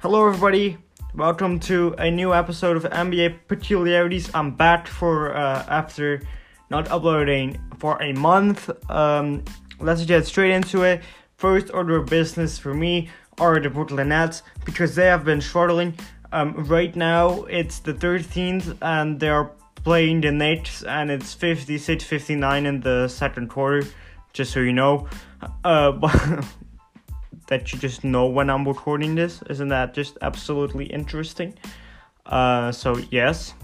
Hello, everybody. Welcome to a new episode of NBA Peculiarities. I'm back for uh, after not uploading for a month. Um, let's get straight into it. First order of business for me are the Brooklyn Nets because they have been struggling. Um, right now, it's the 13th, and they're playing the Knicks, and it's 56 59 in the second quarter, just so you know. Uh, that you just know when I'm recording this. Isn't that just absolutely interesting? Uh, so, yes.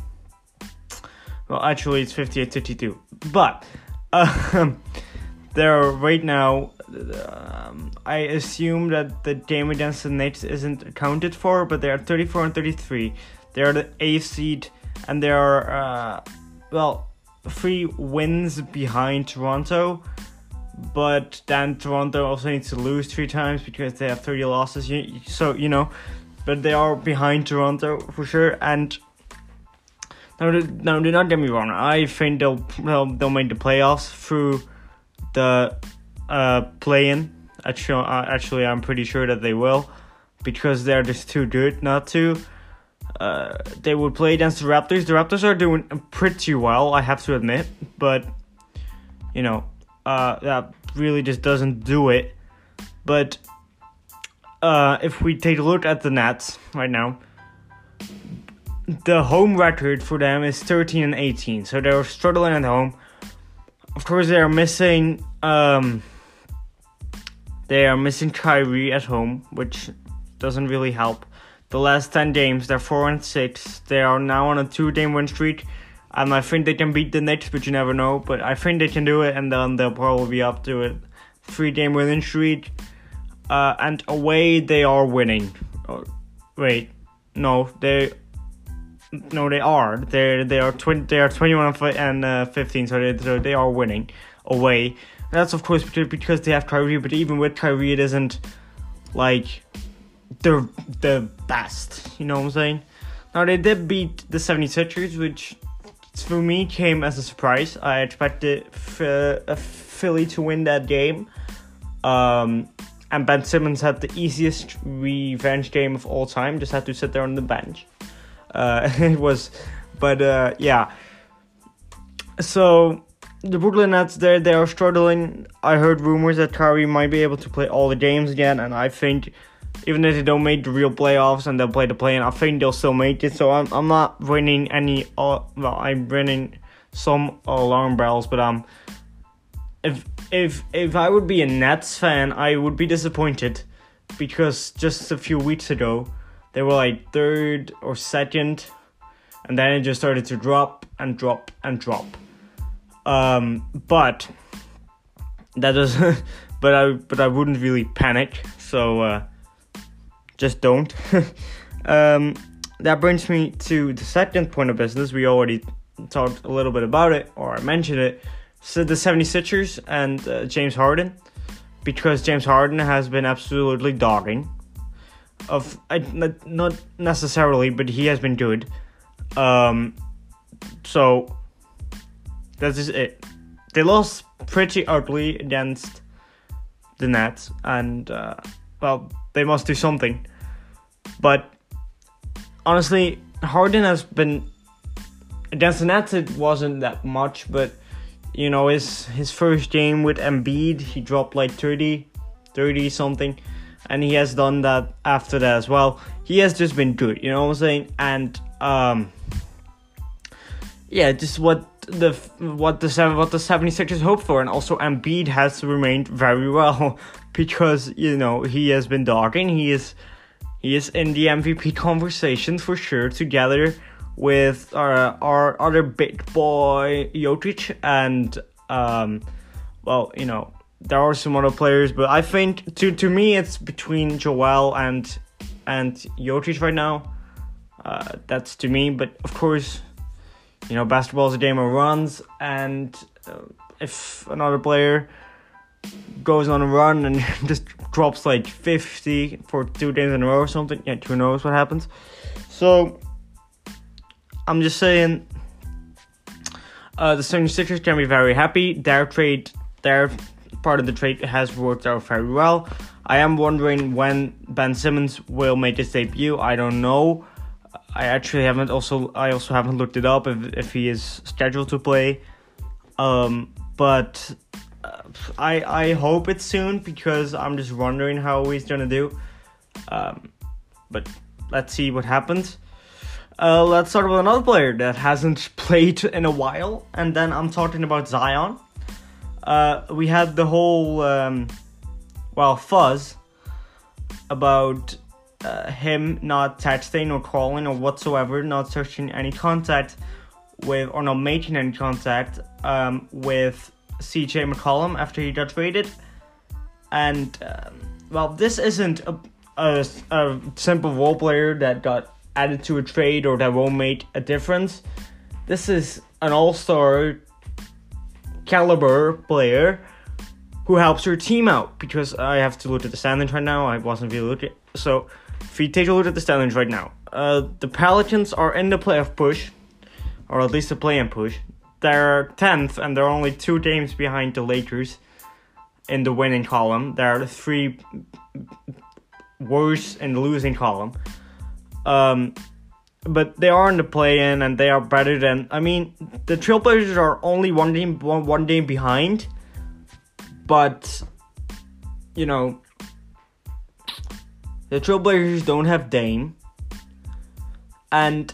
Well, actually, it's 58 52. But, um, there right now, um, I assume that the game against the Knicks isn't accounted for, but they are 34 and 33. They are the eighth seed, and they are, uh, well, three wins behind Toronto but then Toronto also needs to lose three times because they have 30 losses. So, you know, but they are behind Toronto for sure. And now, now do not get me wrong. I think they'll they'll, they'll make the playoffs through the uh, play-in. Actually, uh, actually, I'm pretty sure that they will because they're just too good not to. Uh, they would play against the Raptors. The Raptors are doing pretty well, I have to admit, but you know uh, that really just doesn't do it. But uh, if we take a look at the Nets right now, the home record for them is 13 and 18, so they're struggling at home. Of course, they are missing. Um, they are missing Kyrie at home, which doesn't really help. The last 10 games, they're 4 and 6. They are now on a two game win streak and I think they can beat the Knicks, but you never know. But I think they can do it, and then they'll probably be up to it. Three game winning streak, uh, and away they are winning. Oh, wait, no, they, no, they are. They they are twenty. They are twenty one and uh, fifteen, so they so they are winning away. that's of course because they have Kyrie, but even with Kyrie, it isn't like they're the best. You know what I'm saying? Now they did beat the 76ers, which for me came as a surprise. I expected F- Philly to win that game. Um, and Ben Simmons had the easiest revenge game of all time. Just had to sit there on the bench. Uh, it was, but uh, yeah. So the Brooklyn Nets, there they are struggling. I heard rumors that Kyrie might be able to play all the games again, and I think even if they don't make the real playoffs and they'll play the play-in, I think they'll still make it. So I'm I'm not winning any. Uh, well, I'm winning some alarm bells, but um, if if if I would be a Nets fan, I would be disappointed because just a few weeks ago they were like third or second, and then it just started to drop and drop and drop. Um, but that does, but I but I wouldn't really panic. So. Uh, just don't. um, that brings me to the second point of business. We already talked a little bit about it, or I mentioned it. So the 76ers and uh, James Harden, because James Harden has been absolutely dogging. Of uh, not necessarily, but he has been good. Um, so that's it. They lost pretty ugly against the Nets, and uh, well, they must do something. But honestly, Harden has been against the Nets. It wasn't that much, but you know his his first game with Embiid, he dropped like 30, 30 something, and he has done that after that as well. He has just been good, you know what I'm saying? And um, yeah, just what the what the seven what the 76ers hope for, and also Embiid has remained very well because you know he has been dogging. He is he is in the MVP conversation for sure, together with our, uh, our other big boy Jokic and um, well, you know, there are some other players, but I think to to me it's between Joel and and Jokic right now. Uh, that's to me, but of course, you know, basketball is a game of runs, and uh, if another player goes on a run and just drops like 50 for two days in a row or something. Yeah, who knows what happens. So, I'm just saying, uh, the 76ers can be very happy. Their trade, their part of the trade has worked out very well. I am wondering when Ben Simmons will make his debut. I don't know. I actually haven't also I also haven't looked it up if if he is scheduled to play. Um, but I I hope it's soon because I'm just wondering how he's gonna do. Um, but let's see what happens. Uh, let's start with another player that hasn't played in a while, and then I'm talking about Zion. Uh, we had the whole um, well fuzz about uh, him not texting or calling or whatsoever, not searching any contact with or not making any contact um, with CJ McCollum after he got traded. And um, well, this isn't a, a, a simple role player that got added to a trade or that won't make a difference. This is an all star caliber player who helps your team out because I have to look at the standings right now. I wasn't really looking. So, if you take a look at the standings right now, uh, the Pelicans are in the playoff push, or at least the play-in push. They're 10th, and they're only two games behind the Lakers in the winning column. They're the three worst in the losing column. Um, but they are in the play-in, and they are better than. I mean, the Trailblazers are only one game one, one game behind, but you know the Trailblazers don't have Dame. And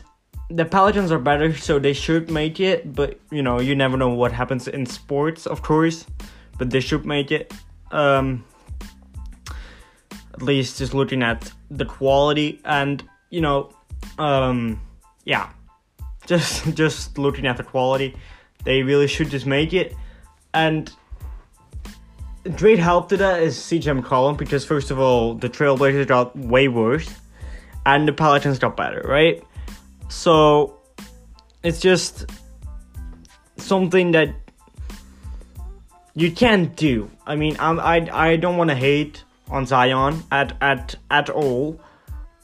the Pelicans are better, so they should make it. But, you know, you never know what happens in sports, of course. But they should make it. Um, at least just looking at the quality and, you know, um, yeah. Just just looking at the quality, they really should just make it. And great help to that is CJ McCollum because first of all, the Trailblazers got way worse, and the Pelicans got better, right? So it's just something that you can't do. I mean, I'm, I I don't want to hate on Zion at at at all,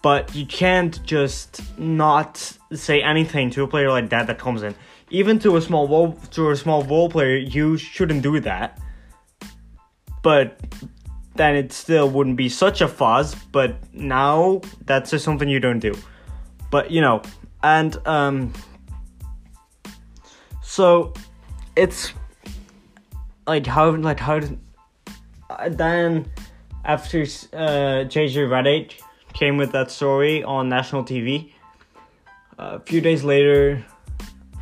but you can't just not say anything to a player like that that comes in. Even to a small role to a small role player, you shouldn't do that but then it still wouldn't be such a fuzz. But now that's just something you don't do. But you know, and um, so it's like how like how uh, then after uh, JJ Redick came with that story on national TV. Uh, a few days later,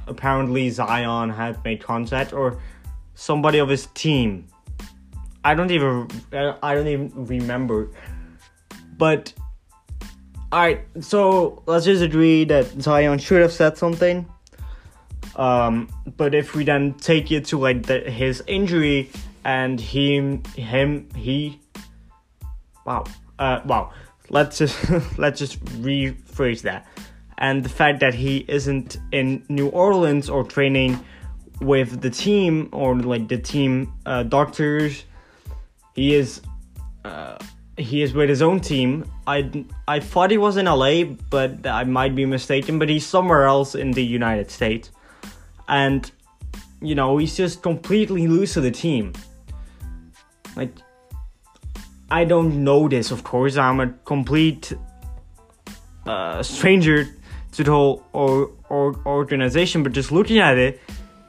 apparently Zion had made contact, or somebody of his team I don't even I don't even remember. But alright, so let's just agree that Zion should have said something. Um, but if we then take it to like the, his injury and him him he wow uh wow let's just let's just rephrase that and the fact that he isn't in New Orleans or training with the team or like the team uh, doctors he is uh, he is with his own team. I I thought he was in LA, but I might be mistaken. But he's somewhere else in the United States, and you know he's just completely loose to the team. Like I don't know this, of course. I'm a complete uh, stranger to the whole or, or organization, but just looking at it,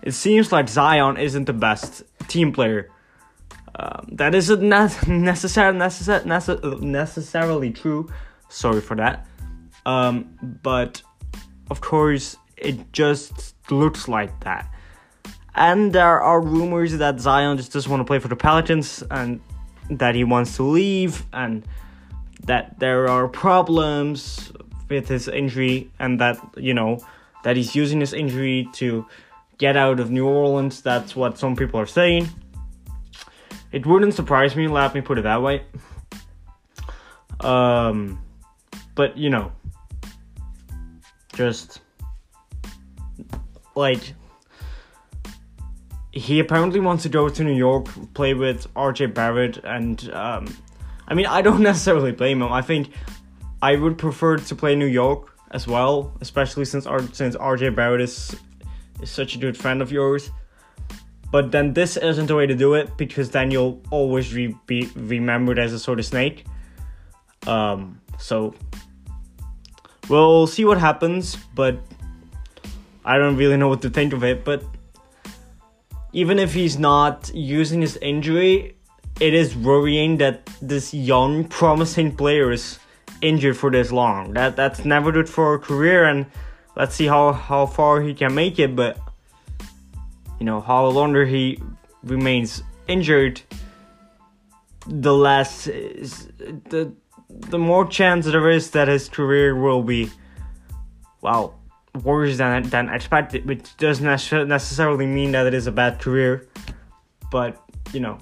it seems like Zion isn't the best team player. Um, that isn't necessarily necessar- necess- necessarily true. Sorry for that. Um, but of course, it just looks like that. And there are rumors that Zion just doesn't want to play for the Pelicans and that he wants to leave and that there are problems with his injury and that, you know, that he's using his injury to get out of New Orleans. That's what some people are saying. It wouldn't surprise me, let me put it that way. Um, but you know, just like he apparently wants to go to New York, play with RJ Barrett, and um, I mean, I don't necessarily blame him. I think I would prefer to play New York as well, especially since R- since RJ Barrett is is such a good friend of yours. But then this isn't the way to do it because then you'll always re- be remembered as a sort of snake. Um, so we'll see what happens, but I don't really know what to think of it. But even if he's not using his injury, it is worrying that this young, promising player is injured for this long. That that's never good for a career, and let's see how how far he can make it. But you know, how longer he remains injured, the less the the more chance there is that his career will be well worse than than expected, which doesn't necessarily mean that it is a bad career. But you know,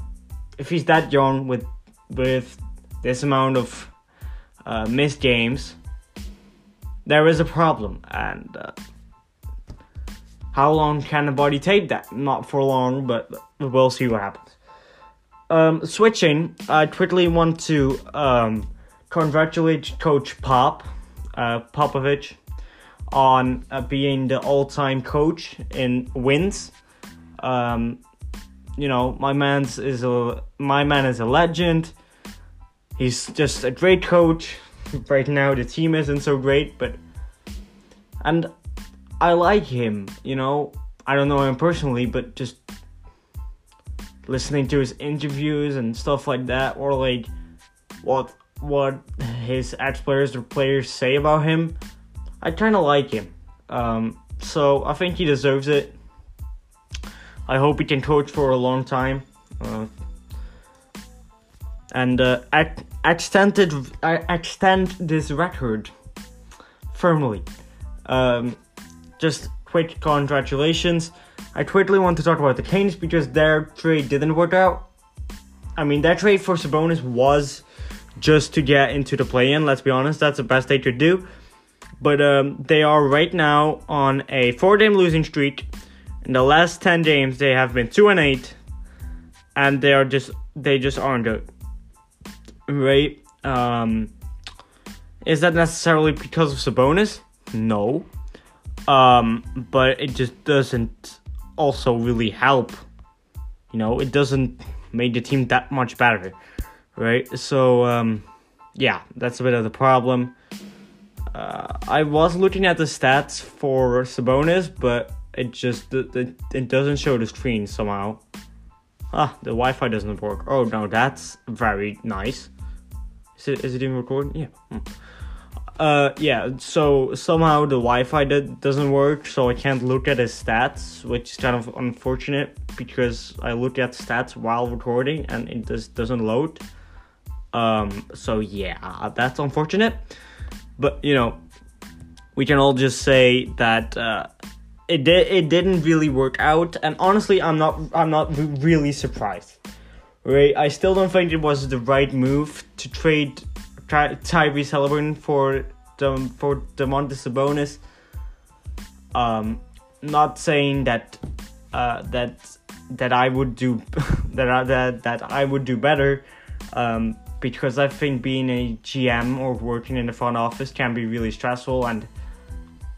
if he's that young with with this amount of uh, missed games, there is a problem. And uh, how long can the body take that? Not for long, but we'll see what happens. Um, switching, I quickly want to um, congratulate Coach Pop, uh, Popovich, on uh, being the all-time coach in wins. Um, you know, my man's is a my man is a legend. He's just a great coach. Right now, the team isn't so great, but and I like him. You know, I don't know him personally, but just listening to his interviews and stuff like that, or like what what his ex players or players say about him, I kind of like him. Um, so I think he deserves it. I hope he can coach for a long time. Uh, and uh, ex- extended, uh, extend this record firmly. Um, just quick congratulations. I quickly want to talk about the Kings because their trade didn't work out. I mean, their trade for Sabonis was just to get into the play-in. Let's be honest, that's the best they could do. But um, they are right now on a four-game losing streak. In the last ten games, they have been two and eight, and they are just they just aren't good. Right? Um, is that necessarily because of Sabonis? No. Um, but it just doesn't also really help. You know, it doesn't make the team that much better right? So um, yeah, that's a bit of the problem. Uh, I was looking at the stats for Sabonis, but it just it, it doesn't show the screen somehow. Ah, the Wi-Fi doesn't work. Oh no, that's very nice. Is it is it even recording? Yeah. Hmm. Uh, yeah. So somehow the Wi-Fi doesn't work, so I can't look at his stats, which is kind of unfortunate because I look at stats while recording and it just doesn't load. Um, so yeah, that's unfortunate. But you know, we can all just say that uh, it did it didn't really work out, and honestly, I'm not I'm not really surprised. Right, I still don't think it was the right move to trade Ty- Tyrese Haliburton for the for Domantas Sabonis. Um, not saying that uh, that that I would do that I, that that I would do better. Um, because I think being a GM or working in the front office can be really stressful and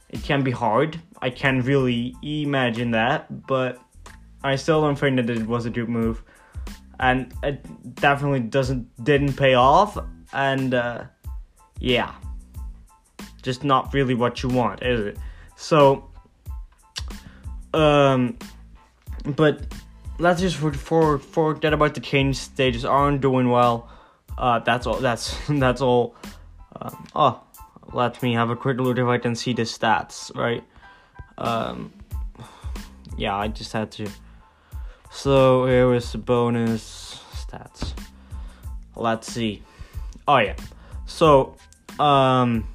it can be hard. I can really imagine that, but I still don't think that it was a good move, and it definitely doesn't didn't pay off. And uh, yeah, just not really what you want, is it? So, um, but let's just for, for forget about the change stages aren't doing well. Uh, that's all. That's that's all. Um, oh, let me have a quick look if I can see the stats. Right. Um, yeah, I just had to. So here is Sabonis stats. Let's see. Oh yeah. So um,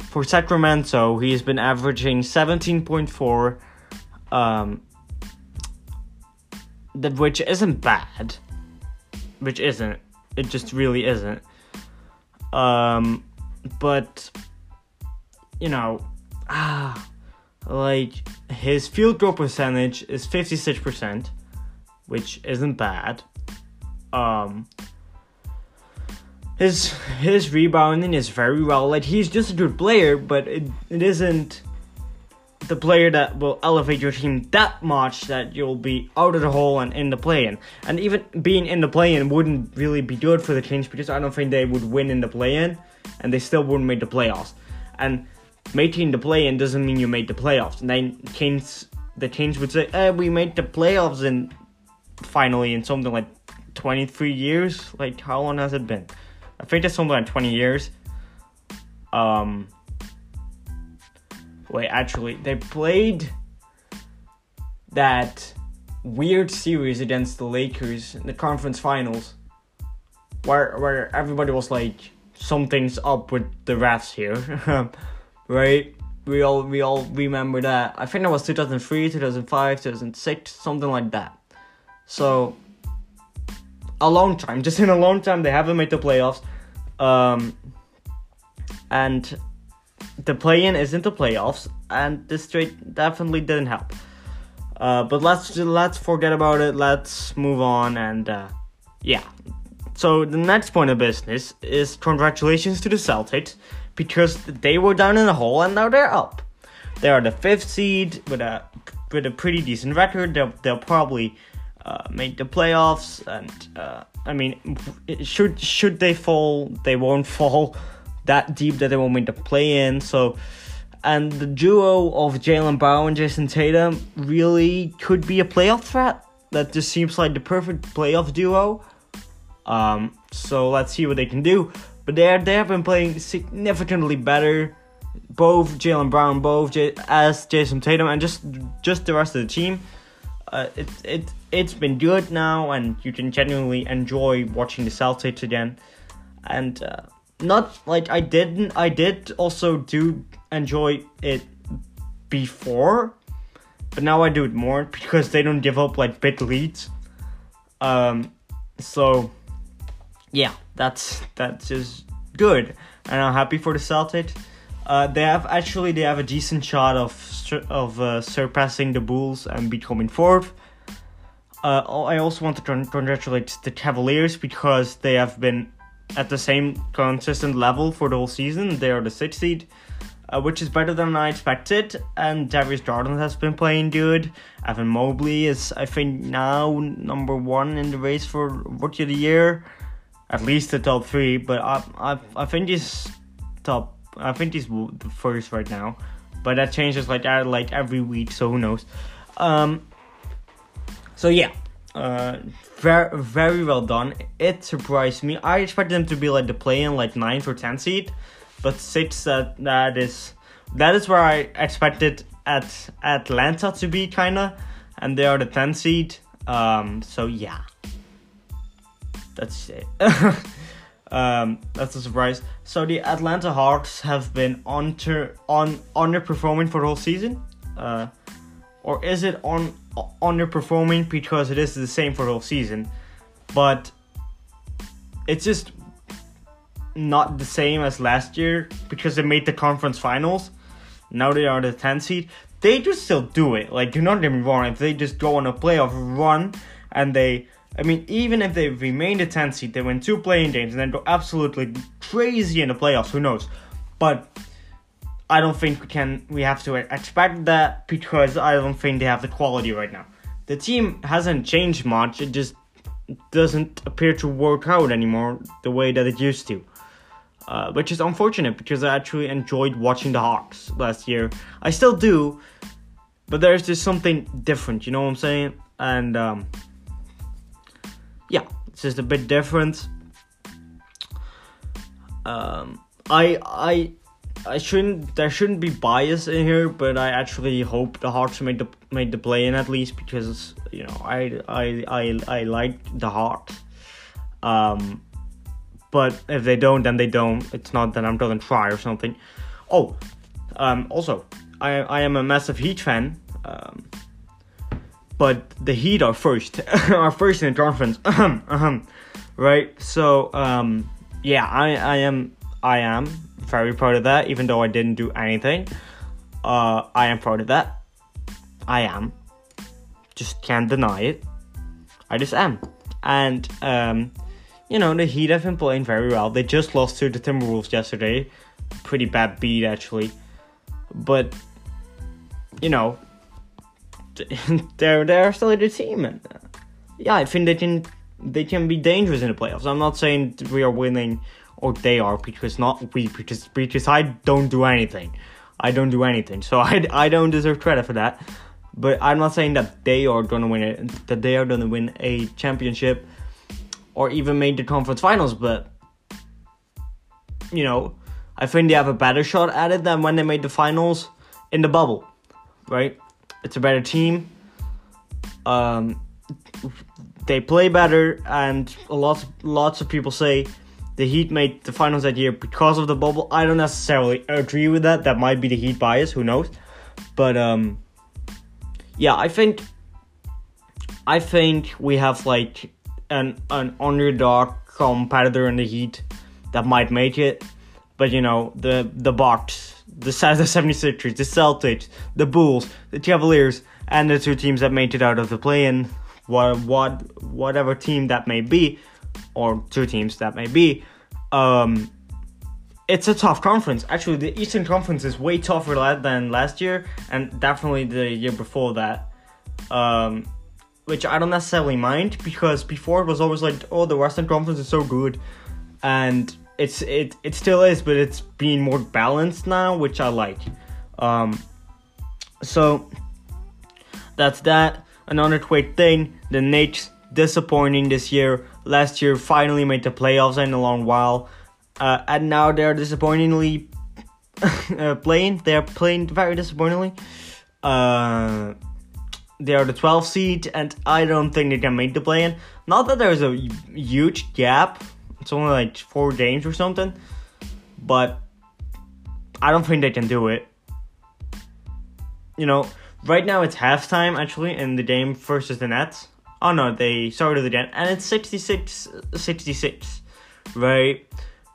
for Sacramento, he's been averaging 17.4. Um, that which isn't bad. Which isn't it just really isn't. Um, but you know, ah, like his field goal percentage is fifty six percent, which isn't bad. Um, his his rebounding is very well. Like he's just a good player, but it, it isn't the player that will elevate your team that much that you'll be out of the hole and in the play-in. And even being in the play-in wouldn't really be good for the Kings because I don't think they would win in the play-in. and they still wouldn't make the playoffs. And making the play-in doesn't mean you made the playoffs. And then Kings, the Kings would say, eh, "We made the playoffs in finally in something like 23 years. Like how long has it been? I think it's something like 20 years. Um, wait, actually, they played that weird series against the Lakers in the conference finals, where where everybody was like, something's up with the refs here, right? We all we all remember that. I think that was 2003, 2005, 2006, something like that. So a long time, just in a long time, they haven't made the playoffs. Um, and the play-in isn't the playoffs, and this trade definitely didn't help. Uh, but let's let's forget about it. Let's move on, and uh, yeah. So the next point of business is congratulations to the Celtics because they were down in the hole and now they're up. They are the fifth seed with a with a pretty decent record. They'll they'll probably uh, make the playoffs, and uh, I mean, should should they fall, they won't fall that deep that they won't make the play in. So, and the duo of Jaylen Brown and Jayson Tatum really could be a playoff threat. That just seems like the perfect playoff duo. Um, so let's see what they can do. But they they have been playing significantly better. Both Jaylen Brown, both J- as Jayson Tatum, and just just the rest of the team uh, it, it, it's been good now, and you can genuinely enjoy watching the Celtics again. And uh, not like I didn't, I did also do enjoy it before, but now I do it more because they don't give up like big leads. Um, so yeah, that's that's just good, and I'm happy for the Celtics. Uh, they have actually they have a decent shot of of uh, surpassing the Bulls and becoming fourth. Uh, I also want to congratulate the Cavaliers because they have been at the same consistent level for the whole season. They are the sixth seed, uh, which is better than I expected. And Darius Garland has been playing good. Evan Mobley is, I think, now number one in the race for Rookie of the Year, at least the top three. But I, I, I think he's top I think he's the first right now, but that changes like that like every week, so who knows? Um, so yeah, uh, very very well done. It surprised me. I expected them to be like the play in like ninth or tenth seed, but six that that is that is where I expected at Atlanta to be kinda, and they are the tenth seed. Um, so yeah, that's it. Um, that's a surprise. So the Atlanta Hawks have been under on underperforming for the whole season, uh, or is it on underperforming because it is the same for the whole season, but it's just not the same as last year because they made the conference finals. Now they are the 10 seed. They just still do it. Like, do not get me wrong. If they just go on a playoff run and they I mean, even if they remain the 10th seed, they win two playing games and then go absolutely crazy in the playoffs. Who knows? But I don't think we can. We have to expect that because I don't think they have the quality right now. The team hasn't changed much. It just doesn't appear to work out anymore the way that it used to. Uh, which is unfortunate because I actually enjoyed watching the Hawks last year. I still do, but there's just something different. You know what I'm saying? And um, yeah, it's just a bit different. Um, I I I shouldn't there shouldn't be bias in here, but I actually hope the Hawks made the made the play in at least because you know I I I I like the Hawks. Um, but if they don't, then they don't. It's not that I'm gonna try or something. Oh, um, also I I am a massive Heat fan. Um, but the Heat are first, are first in the conference. Right? So, um, yeah, I, I am, I am very proud of that. Even though I didn't do anything, uh, I am proud of that. I am. Just can't deny it. I just am. And, um, you know, the Heat have been playing very well. They just lost to the Timberwolves yesterday. Pretty bad beat, actually. But, you know, they're they're still a good team, and uh, yeah, I think they can they can be dangerous in the playoffs. I'm not saying we are winning or they are because not we because because I don't do anything. I don't do anything, so I, I don't deserve credit for that. But I'm not saying that they are gonna win it, that they are gonna win a championship, or even make the conference finals. But you know, I think they have a better shot at it than when they made the finals in the bubble, right? It's a better team. Um, they play better, and lots lots of people say the Heat made the finals that year because of the bubble. I don't necessarily agree with that. That might be the Heat bias. Who knows? But um, yeah, I think I think we have like an an underdog competitor in the Heat that might make it. But you know, the the Bucks, the the 76ers, the Celtics, the Bulls, the Cavaliers, and the two teams that made it out of the play-in, what what whatever team that may be, or two teams that may be, um, it's a tough conference. Actually, the Eastern Conference is way tougher than last year, and definitely the year before that. Um, which I don't necessarily mind because before it was always like, oh, the Western Conference is so good, and it's it it still is, but it's being more balanced now, which I like. Um, so that's that. Another quick thing: the Knicks disappointing this year. Last year, finally made the playoffs in a long while, uh, and now they're disappointingly uh, playing. They're playing very disappointingly. Uh, they are the 12th seed, and I don't think they can make the play-in. Not that there's a huge gap. It's only like four games or something, but I don't think they can do it. You know, right now it's halftime actually in the game versus the Nets. Oh no, they started again, and it's 66 66, right?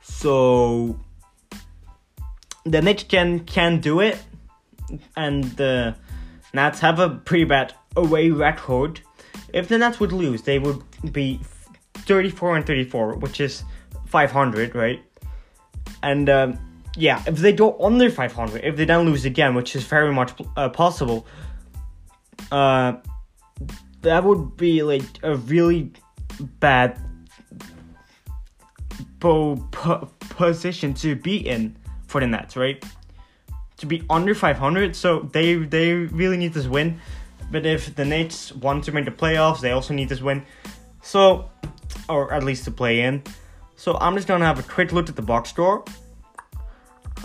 So the Knicks can can do it, and the Nets have a pretty bad away record. If the Nets would lose, they would be 34 and 34, which is 500, right? And um, yeah, if they go under 500, if they then lose again, which is very much uh, possible, uh, that would be like a really bad po- po- position to be in for the Nets, right? To be under 500, so they they really need this win. But if the Nets want to make the playoffs, they also need this win. So, or at least to play in. So I'm just gonna have a quick look at the box score.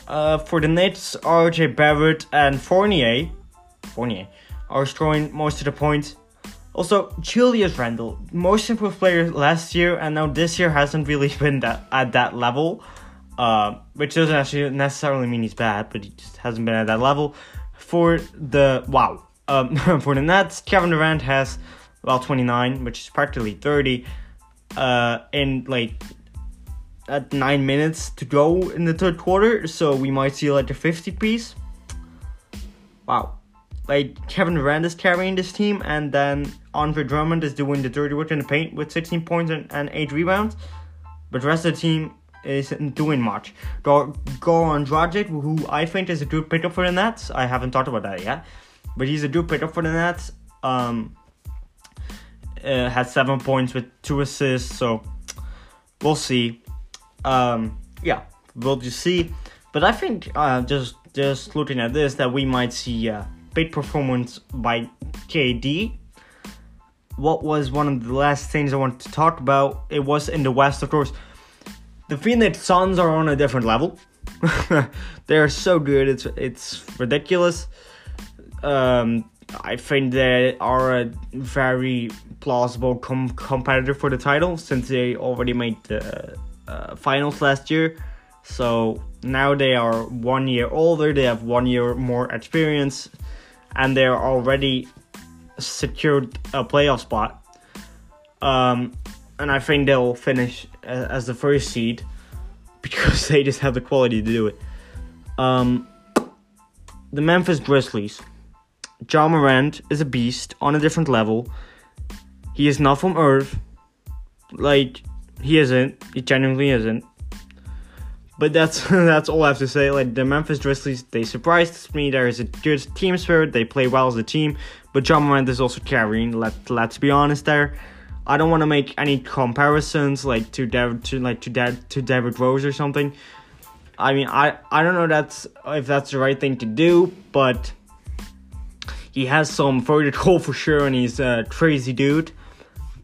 Uh, for the Nets, RJ Barrett and Fournier, Fournier, are scoring most of the points. Also, Julius Randle, most improved player last year, and now this year hasn't really been that at that level. Uh, which doesn't actually necessarily mean he's bad, but he just hasn't been at that level. For the wow, um, for the Nets, Kevin Durant has about 29, which is practically 30. Uh, in like at nine minutes to go in the third quarter, so we might see like a 50 piece. Wow. Like Kevin Durant is carrying this team, and then Andre Drummond is doing the dirty work in the paint with 16 points and, and 8 rebounds. But the rest of the team isn't doing much. Goran Dragic, who I think is a good pickup for the Nets. I haven't talked about that yet, but he's a good pickup for the Nets. Um, uh, seven points with two assists, so we'll see. Um, yeah, we'll just see. But I think uh, just just looking at this, that we might see a big performance by KD. What was one of the last things I wanted to talk about? It was in the West, of course. The Phoenix Suns are on a different level. They're so good; it's it's ridiculous. Um, I think they are a very plausible com- competitor for the title since they already made the uh, finals last year. So now they are one year older, they have one year more experience, and they're already secured a playoff spot. Um, and I think they'll finish as the first seed because they just have the quality to do it. Um, the Memphis Grizzlies. Ja Morant is a beast on a different level. He is not from Earth. Like, he isn't. He genuinely isn't. But that's that's all I have to say. Like the Memphis Grizzlies, they surprised me. There is a good team spirit. They play well as a team. But Ja Morant is also carrying. Let let's be honest there. I don't want to make any comparisons like to David to like to to David Rose or something. I mean, I I don't know that's if that's the right thing to do, but he has some further goal for sure, and he's a crazy dude.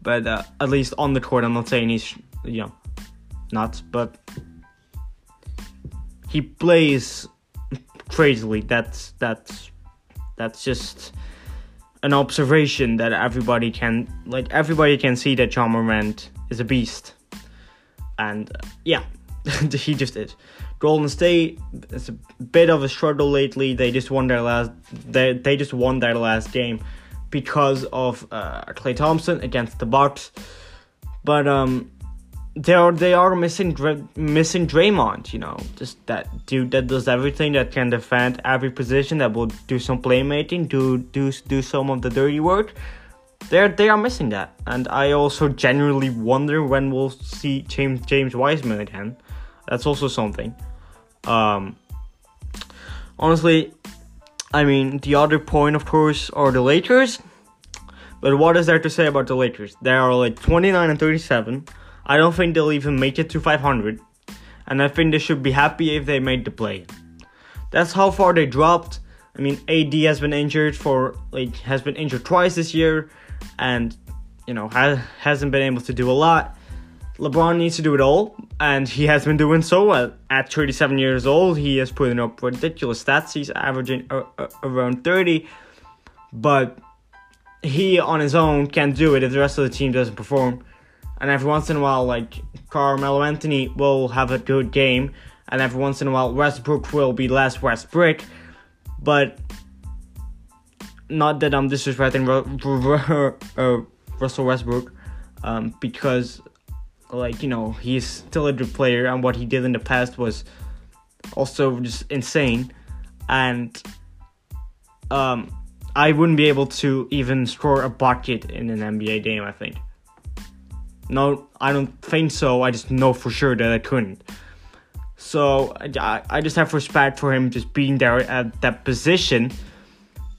But uh, at least on the court, I'm not saying he's you know nuts, but he plays crazily. That's that's that's just an observation that everybody can like everybody can see that Ja Morant is a beast. And uh, yeah, he just is. Golden State is a bit of a struggle lately. They just won their last they they just won their last game because of uh, Klay Thompson against the Bucks. But um they are they are missing missing Draymond, you know, just that dude that does everything that can defend every position that will do some playmaking, do do do some of the dirty work. They're they are missing that, and I also genuinely wonder when we'll see James James Wiseman again. That's also something. Um, honestly, I mean the other point, of course, are the Lakers. But what is there to say about the Lakers? They are like 29 and 37 I don't think they'll even make it to 500, and I think they should be happy if they made the play. That's how far they dropped. I mean, AD has been injured for like has been injured twice this year, and you know has hasn't been able to do a lot. LeBron needs to do it all, and he has been doing so. well. at 37 years old, he has put up ridiculous stats. He's averaging uh, uh, around 30, but he on his own can't do it if the rest of the team doesn't perform and every once in a while, like Carmelo Anthony will have a good game, and every once in a while, Westbrook will be less Westbrook. But not that I'm disrespecting uh, Russell Westbrook, um, because like you know he's still a good player, and what he did in the past was also just insane, and um, I wouldn't be able to even score a bucket in an NBA game. I think. No, I don't think so. I just know for sure that I couldn't. So I, I just have respect for him just being there at that position.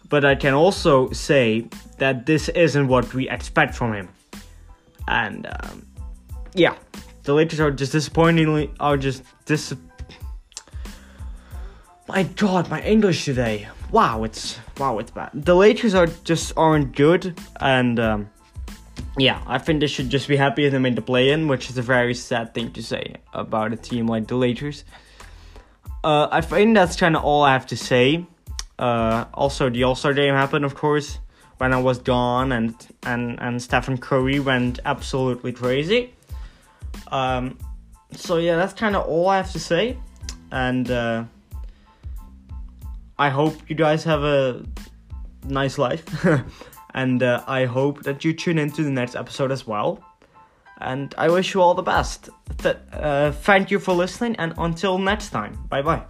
But I can also say that this isn't what we expect from him. And um, yeah, the Lakers are just disappointingly are just dis. My God, my English today. Wow, it's wow, it's bad. The Lakers are just aren't good, and um, yeah, I think they should just be happy they made the play in, which is a very sad thing to say about a team like the Lakers. Uh, I think that's kind of all I have to say. Uh, also, the All Star game happened, of course, when I was gone, and and and Stephen Curry went absolutely crazy. Um, so yeah, that's kind of all I have to say, and uh, I hope you guys have a nice life. And uh, I hope that you tune into the next episode as well. And I wish you all the best. Th- uh, thank you for listening, and until next time, bye bye.